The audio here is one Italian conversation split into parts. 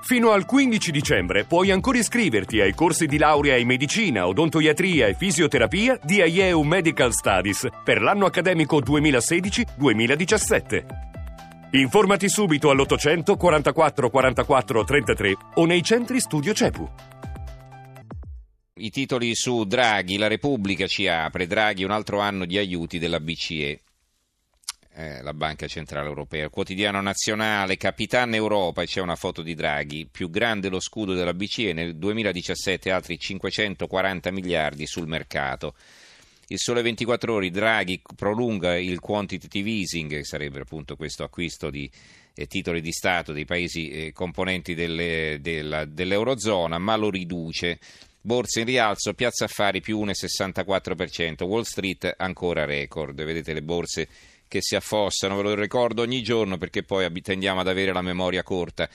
Fino al 15 dicembre puoi ancora iscriverti ai corsi di laurea in medicina, odontoiatria e fisioterapia di IEU Medical Studies per l'anno accademico 2016-2017. Informati subito all'800 44 44 33 o nei centri studio CEPU. I titoli su Draghi, la Repubblica ci apre, Draghi un altro anno di aiuti della BCE eh, la Banca Centrale Europea. Quotidiano nazionale, Capitan Europa, e c'è una foto di Draghi, più grande lo scudo della BCE, nel 2017 altri 540 miliardi sul mercato. Il Sole 24 Ore, Draghi prolunga il quantitative easing, che sarebbe appunto questo acquisto di eh, titoli di Stato dei paesi eh, componenti delle, della, dell'Eurozona, ma lo riduce. Borse in rialzo, Piazza Affari più 1,64%, Wall Street ancora record. Vedete le borse che si affossano, ve lo ricordo ogni giorno perché poi tendiamo ad avere la memoria corta.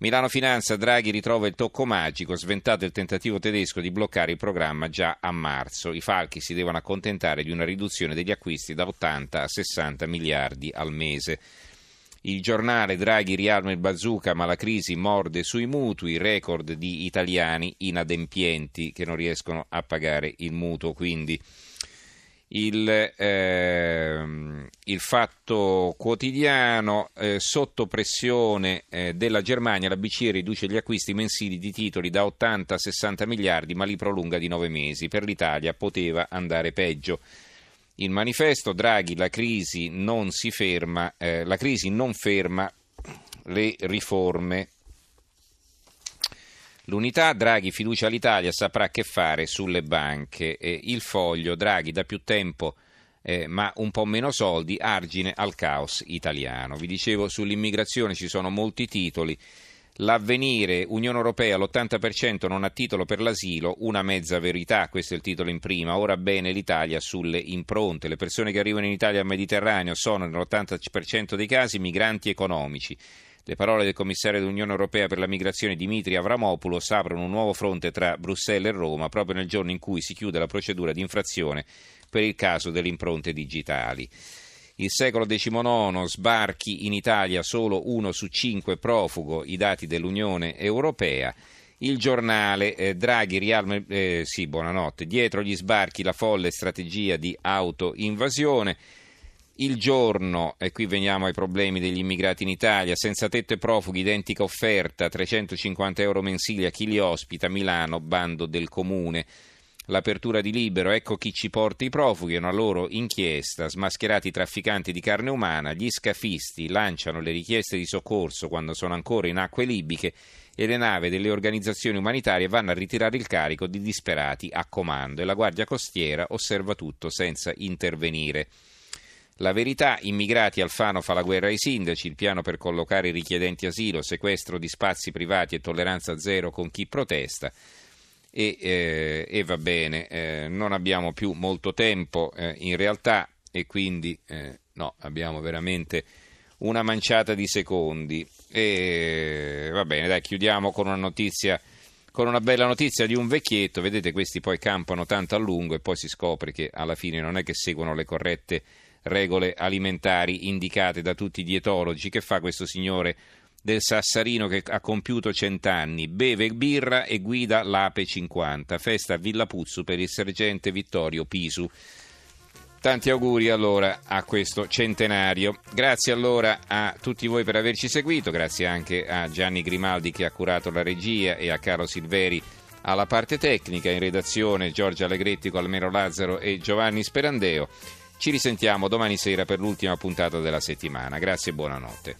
Milano Finanza, Draghi ritrova il tocco magico, sventato il tentativo tedesco di bloccare il programma già a marzo. I falchi si devono accontentare di una riduzione degli acquisti da 80 a 60 miliardi al mese. Il giornale Draghi riarma il bazooka, ma la crisi morde sui mutui, record di italiani inadempienti che non riescono a pagare il mutuo, quindi il, eh, il fatto quotidiano eh, sotto pressione eh, della Germania la BCE riduce gli acquisti mensili di titoli da 80 a 60 miliardi ma li prolunga di 9 mesi. Per l'Italia poteva andare peggio. Il manifesto Draghi la crisi non ferma eh, la crisi non ferma le riforme. L'unità Draghi fiducia all'Italia saprà che fare sulle banche. Il foglio Draghi da più tempo eh, ma un po' meno soldi, argine al caos italiano. Vi dicevo sull'immigrazione ci sono molti titoli. L'avvenire, Unione Europea, l'80% non ha titolo per l'asilo, una mezza verità, questo è il titolo in prima. Ora bene l'Italia sulle impronte. Le persone che arrivano in Italia al Mediterraneo sono nell'80% dei casi migranti economici. Le parole del commissario dell'Unione Europea per la migrazione Dimitri Avramopoulos aprono un nuovo fronte tra Bruxelles e Roma proprio nel giorno in cui si chiude la procedura di infrazione per il caso delle impronte digitali. Il secolo XIX sbarchi in Italia solo uno su cinque profugo, i dati dell'Unione Europea. Il giornale eh, Draghi rialma, eh, sì, buonanotte, dietro gli sbarchi la folle strategia di autoinvasione. Il giorno, e qui veniamo ai problemi degli immigrati in Italia, senza tetto e profughi, identica offerta, 350 euro mensili a chi li ospita, Milano, bando del comune. L'apertura di Libero, ecco chi ci porta i profughi, è una loro inchiesta, smascherati trafficanti di carne umana, gli scafisti lanciano le richieste di soccorso quando sono ancora in acque libiche e le navi delle organizzazioni umanitarie vanno a ritirare il carico di disperati a comando e la Guardia Costiera osserva tutto senza intervenire. La verità, immigrati Alfano fa la guerra ai sindaci, il piano per collocare i richiedenti asilo, sequestro di spazi privati e tolleranza zero con chi protesta. E, eh, e va bene, eh, non abbiamo più molto tempo eh, in realtà e quindi eh, no, abbiamo veramente una manciata di secondi. E va bene, dai, chiudiamo con una notizia con una bella notizia di un vecchietto, vedete questi poi campano tanto a lungo e poi si scopre che alla fine non è che seguono le corrette regole alimentari indicate da tutti i dietologi. Che fa questo signore del Sassarino che ha compiuto cent'anni? Beve birra e guida l'Ape 50, festa a Villa Puzzu per il sergente Vittorio Pisu. Tanti auguri allora a questo centenario. Grazie allora a tutti voi per averci seguito, grazie anche a Gianni Grimaldi che ha curato la regia e a Caro Silveri alla parte tecnica, in redazione Giorgio Allegretti, Almero Lazzaro e Giovanni Sperandeo. Ci risentiamo domani sera per l'ultima puntata della settimana. Grazie e buonanotte.